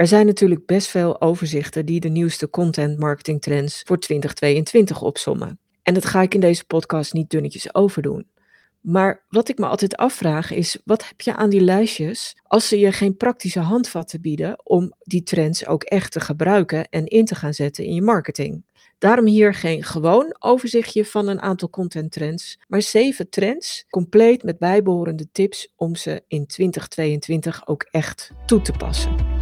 Er zijn natuurlijk best veel overzichten die de nieuwste content marketing trends voor 2022 opsommen. En dat ga ik in deze podcast niet dunnetjes overdoen. Maar wat ik me altijd afvraag is, wat heb je aan die lijstjes als ze je geen praktische handvatten bieden om die trends ook echt te gebruiken en in te gaan zetten in je marketing? Daarom hier geen gewoon overzichtje van een aantal content trends, maar zeven trends, compleet met bijbehorende tips om ze in 2022 ook echt toe te passen.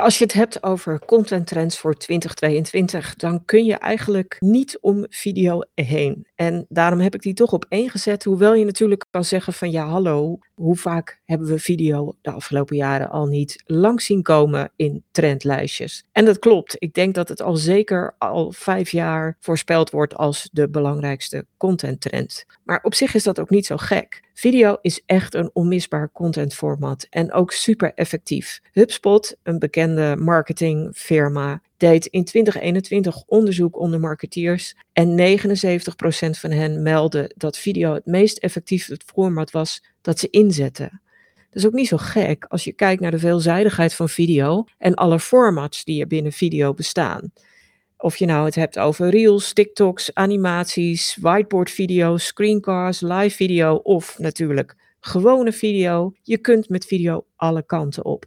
Als je het hebt over content trends voor 2022, dan kun je eigenlijk niet om video heen. En daarom heb ik die toch op één gezet. Hoewel je natuurlijk kan zeggen van ja, hallo, hoe vaak hebben we video de afgelopen jaren al niet langs zien komen in trendlijstjes? En dat klopt. Ik denk dat het al zeker al vijf jaar voorspeld wordt als de belangrijkste content trend. Maar op zich is dat ook niet zo gek. Video is echt een onmisbaar contentformat en ook super effectief. HubSpot, een bekende marketingfirma, deed in 2021 onderzoek onder marketeers en 79% van hen meldde dat video het meest effectief het format was dat ze inzetten. Dat is ook niet zo gek als je kijkt naar de veelzijdigheid van video en alle formats die er binnen video bestaan. Of je nou het hebt over reels, TikToks, animaties, whiteboard video's, screencasts, live video of natuurlijk gewone video. Je kunt met video alle kanten op.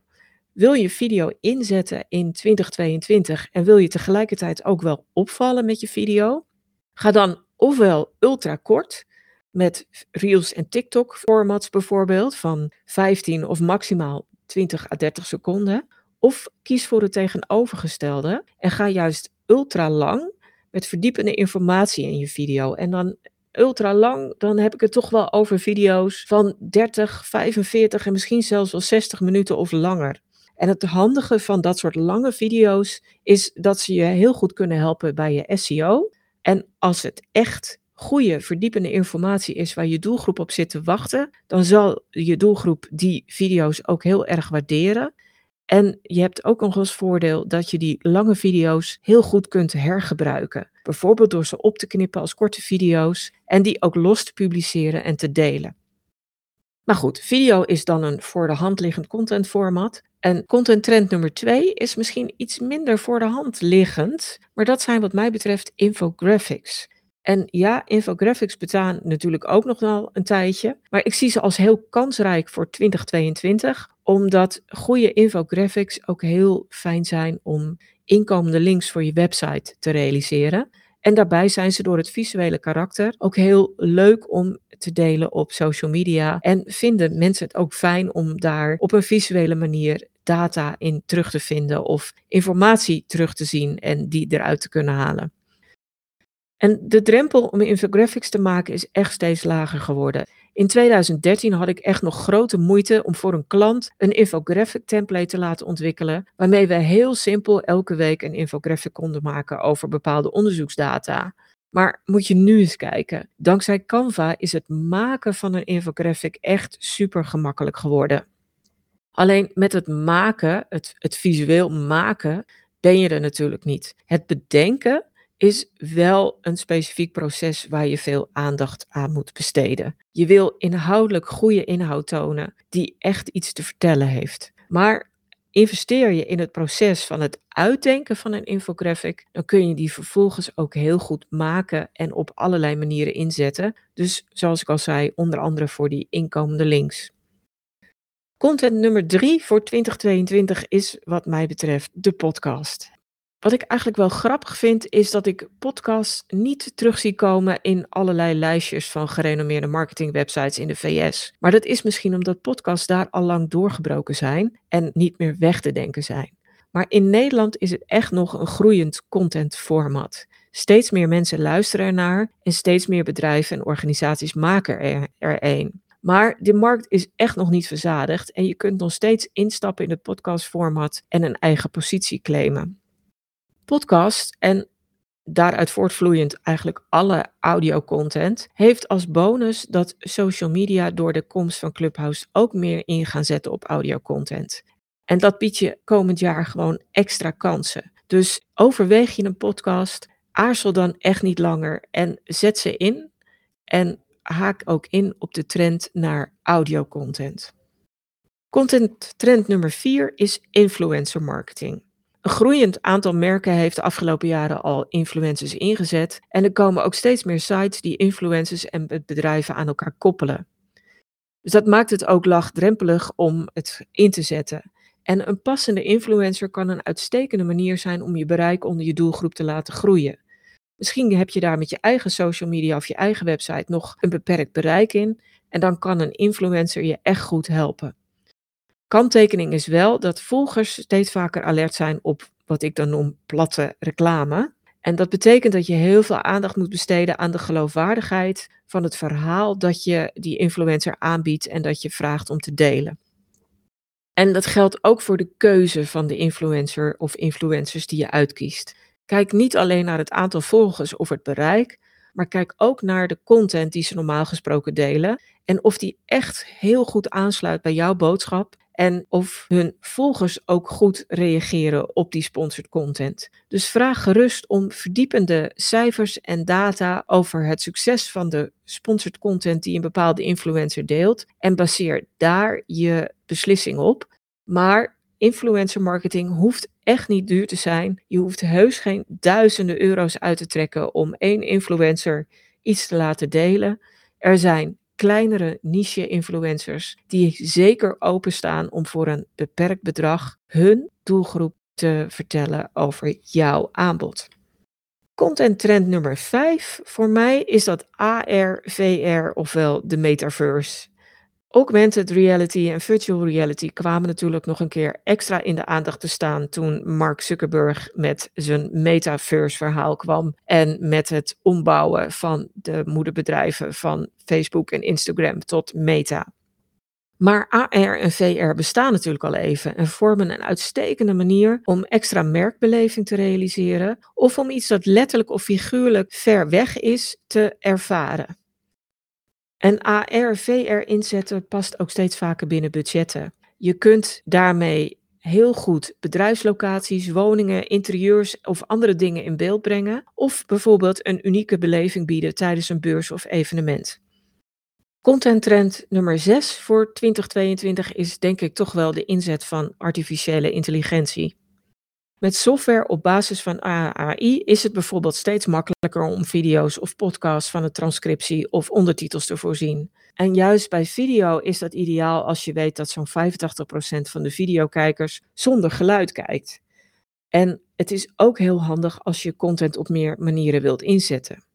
Wil je video inzetten in 2022 en wil je tegelijkertijd ook wel opvallen met je video? Ga dan ofwel ultra kort met Reels en TikTok formats bijvoorbeeld van 15 of maximaal 20 à 30 seconden. Of kies voor het tegenovergestelde en ga juist ultra lang met verdiepende informatie in je video. En dan ultra lang, dan heb ik het toch wel over video's van 30, 45 en misschien zelfs wel 60 minuten of langer. En het handige van dat soort lange video's is dat ze je heel goed kunnen helpen bij je SEO. En als het echt goede, verdiepende informatie is waar je doelgroep op zit te wachten, dan zal je doelgroep die video's ook heel erg waarderen. En je hebt ook nog als voordeel dat je die lange video's heel goed kunt hergebruiken. Bijvoorbeeld door ze op te knippen als korte video's en die ook los te publiceren en te delen. Maar goed, video is dan een voor de hand liggend contentformat. En content trend nummer twee is misschien iets minder voor de hand liggend, maar dat zijn wat mij betreft infographics. En ja, infographics bestaan natuurlijk ook nog wel een tijdje, maar ik zie ze als heel kansrijk voor 2022, omdat goede infographics ook heel fijn zijn om inkomende links voor je website te realiseren. En daarbij zijn ze door het visuele karakter ook heel leuk om te delen op social media. En vinden mensen het ook fijn om daar op een visuele manier data in terug te vinden of informatie terug te zien en die eruit te kunnen halen. En de drempel om infographics te maken is echt steeds lager geworden. In 2013 had ik echt nog grote moeite om voor een klant een infographic template te laten ontwikkelen, waarmee we heel simpel elke week een infographic konden maken over bepaalde onderzoeksdata. Maar moet je nu eens kijken. Dankzij Canva is het maken van een infographic echt super gemakkelijk geworden. Alleen met het maken, het, het visueel maken, ben je er natuurlijk niet. Het bedenken is wel een specifiek proces waar je veel aandacht aan moet besteden. Je wil inhoudelijk goede inhoud tonen die echt iets te vertellen heeft. Maar investeer je in het proces van het uitdenken van een infographic, dan kun je die vervolgens ook heel goed maken en op allerlei manieren inzetten. Dus zoals ik al zei, onder andere voor die inkomende links. Content nummer drie voor 2022 is wat mij betreft de podcast. Wat ik eigenlijk wel grappig vind, is dat ik podcasts niet terug zie komen in allerlei lijstjes van gerenommeerde marketingwebsites in de VS. Maar dat is misschien omdat podcasts daar al lang doorgebroken zijn en niet meer weg te denken zijn. Maar in Nederland is het echt nog een groeiend contentformat. Steeds meer mensen luisteren ernaar en steeds meer bedrijven en organisaties maken er, er een. Maar de markt is echt nog niet verzadigd en je kunt nog steeds instappen in het podcastformat en een eigen positie claimen podcast en daaruit voortvloeiend eigenlijk alle audio-content, heeft als bonus dat social media door de komst van Clubhouse ook meer in gaan zetten op audio-content. En dat biedt je komend jaar gewoon extra kansen. Dus overweeg je een podcast, aarzel dan echt niet langer en zet ze in en haak ook in op de trend naar audio-content. Content trend nummer 4 is influencer marketing. Een groeiend aantal merken heeft de afgelopen jaren al influencers ingezet en er komen ook steeds meer sites die influencers en bedrijven aan elkaar koppelen. Dus dat maakt het ook laagdrempelig om het in te zetten. En een passende influencer kan een uitstekende manier zijn om je bereik onder je doelgroep te laten groeien. Misschien heb je daar met je eigen social media of je eigen website nog een beperkt bereik in en dan kan een influencer je echt goed helpen. Kanttekening is wel dat volgers steeds vaker alert zijn op wat ik dan noem platte reclame. En dat betekent dat je heel veel aandacht moet besteden aan de geloofwaardigheid van het verhaal dat je die influencer aanbiedt en dat je vraagt om te delen. En dat geldt ook voor de keuze van de influencer of influencers die je uitkiest. Kijk niet alleen naar het aantal volgers of het bereik, maar kijk ook naar de content die ze normaal gesproken delen en of die echt heel goed aansluit bij jouw boodschap en of hun volgers ook goed reageren op die sponsored content. Dus vraag gerust om verdiepende cijfers en data over het succes van de sponsored content die een bepaalde influencer deelt en baseer daar je beslissing op. Maar influencer marketing hoeft echt niet duur te zijn. Je hoeft heus geen duizenden euro's uit te trekken om één influencer iets te laten delen. Er zijn kleinere niche-influencers die zeker openstaan om voor een beperkt bedrag hun doelgroep te vertellen over jouw aanbod. Content trend nummer 5 voor mij is dat AR, VR ofwel de metaverse. Augmented reality en virtual reality kwamen natuurlijk nog een keer extra in de aandacht te staan toen Mark Zuckerberg met zijn metaverse verhaal kwam en met het ombouwen van de moederbedrijven van Facebook en Instagram tot Meta. Maar AR en VR bestaan natuurlijk al even en vormen een uitstekende manier om extra merkbeleving te realiseren of om iets dat letterlijk of figuurlijk ver weg is te ervaren. En AR, VR inzetten past ook steeds vaker binnen budgetten. Je kunt daarmee heel goed bedrijfslocaties, woningen, interieurs of andere dingen in beeld brengen. Of bijvoorbeeld een unieke beleving bieden tijdens een beurs of evenement. Content trend nummer 6 voor 2022 is denk ik toch wel de inzet van artificiële intelligentie. Met software op basis van AI is het bijvoorbeeld steeds makkelijker om video's of podcasts van een transcriptie of ondertitels te voorzien. En juist bij video is dat ideaal als je weet dat zo'n 85% van de videokijkers zonder geluid kijkt. En het is ook heel handig als je content op meer manieren wilt inzetten.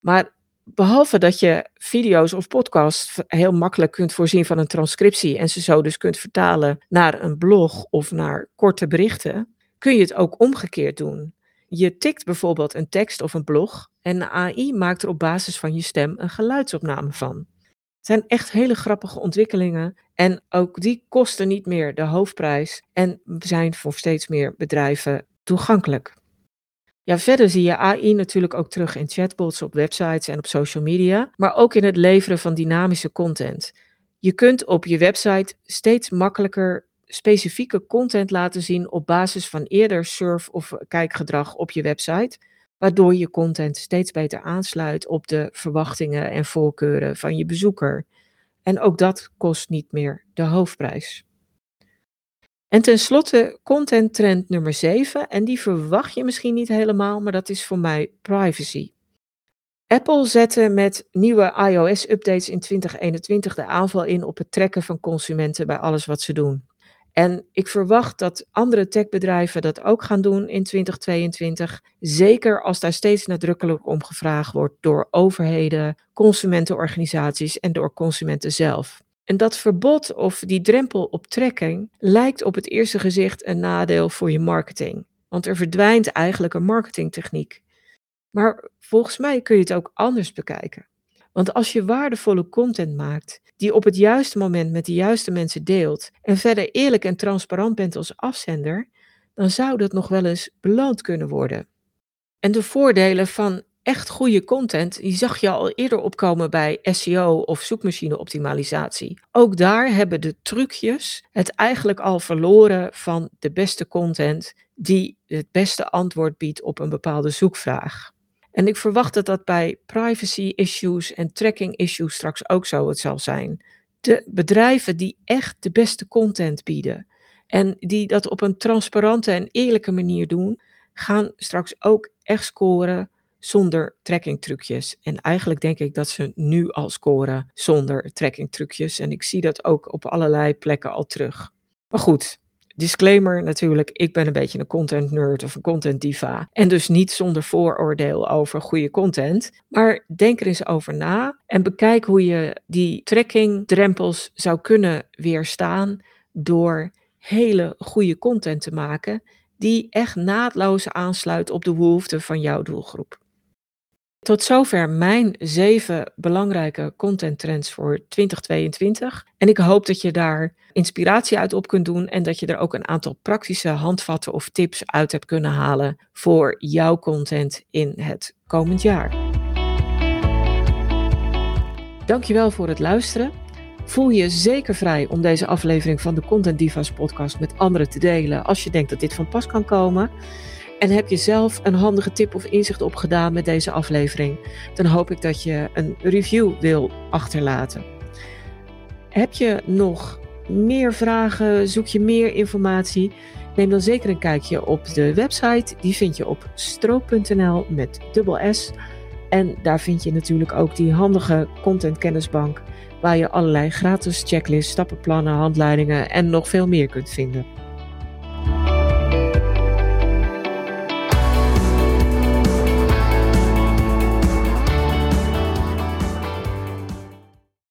Maar behalve dat je video's of podcasts heel makkelijk kunt voorzien van een transcriptie en ze zo dus kunt vertalen naar een blog of naar korte berichten, kun je het ook omgekeerd doen. Je tikt bijvoorbeeld een tekst of een blog en AI maakt er op basis van je stem een geluidsopname van. Het zijn echt hele grappige ontwikkelingen en ook die kosten niet meer de hoofdprijs en zijn voor steeds meer bedrijven toegankelijk. Ja, verder zie je AI natuurlijk ook terug in chatbots op websites en op social media, maar ook in het leveren van dynamische content. Je kunt op je website steeds makkelijker specifieke content laten zien op basis van eerder surf- of kijkgedrag op je website, waardoor je content steeds beter aansluit op de verwachtingen en voorkeuren van je bezoeker. En ook dat kost niet meer de hoofdprijs. En tenslotte content trend nummer 7, en die verwacht je misschien niet helemaal, maar dat is voor mij privacy. Apple zette met nieuwe iOS-updates in 2021 de aanval in op het trekken van consumenten bij alles wat ze doen. En ik verwacht dat andere techbedrijven dat ook gaan doen in 2022. Zeker als daar steeds nadrukkelijk om gevraagd wordt door overheden, consumentenorganisaties en door consumenten zelf. En dat verbod of die drempel op trekking lijkt op het eerste gezicht een nadeel voor je marketing. Want er verdwijnt eigenlijk een marketingtechniek. Maar volgens mij kun je het ook anders bekijken. Want als je waardevolle content maakt, die op het juiste moment met de juiste mensen deelt en verder eerlijk en transparant bent als afzender, dan zou dat nog wel eens beloond kunnen worden. En de voordelen van echt goede content, die zag je al eerder opkomen bij SEO of zoekmachine optimalisatie. Ook daar hebben de trucjes het eigenlijk al verloren van de beste content die het beste antwoord biedt op een bepaalde zoekvraag. En ik verwacht dat dat bij privacy issues en tracking issues straks ook zo het zal zijn. De bedrijven die echt de beste content bieden en die dat op een transparante en eerlijke manier doen, gaan straks ook echt scoren zonder trackingtrucjes. En eigenlijk denk ik dat ze nu al scoren zonder trackingtrucjes. En ik zie dat ook op allerlei plekken al terug. Maar goed, disclaimer natuurlijk, ik ben een beetje een content nerd of een content diva. En dus niet zonder vooroordeel over goede content. Maar denk er eens over na en bekijk hoe je die trackingdrempels zou kunnen weerstaan door hele goede content te maken die echt naadloos aansluit op de behoeften van jouw doelgroep. Tot zover mijn zeven belangrijke content trends voor 2022. En ik hoop dat je daar inspiratie uit op kunt doen en dat je er ook een aantal praktische handvatten of tips uit hebt kunnen halen voor jouw content in het komend jaar. Dankjewel voor het luisteren. Voel je zeker vrij om deze aflevering van de Content Divas podcast met anderen te delen als je denkt dat dit van pas kan komen. En heb je zelf een handige tip of inzicht opgedaan met deze aflevering, dan hoop ik dat je een review wil achterlaten. Heb je nog meer vragen? Zoek je meer informatie? Neem dan zeker een kijkje op de website. Die vind je op stroop.nl met dubbel S. En daar vind je natuurlijk ook die handige content kennisbank waar je allerlei gratis checklists, stappenplannen, handleidingen en nog veel meer kunt vinden.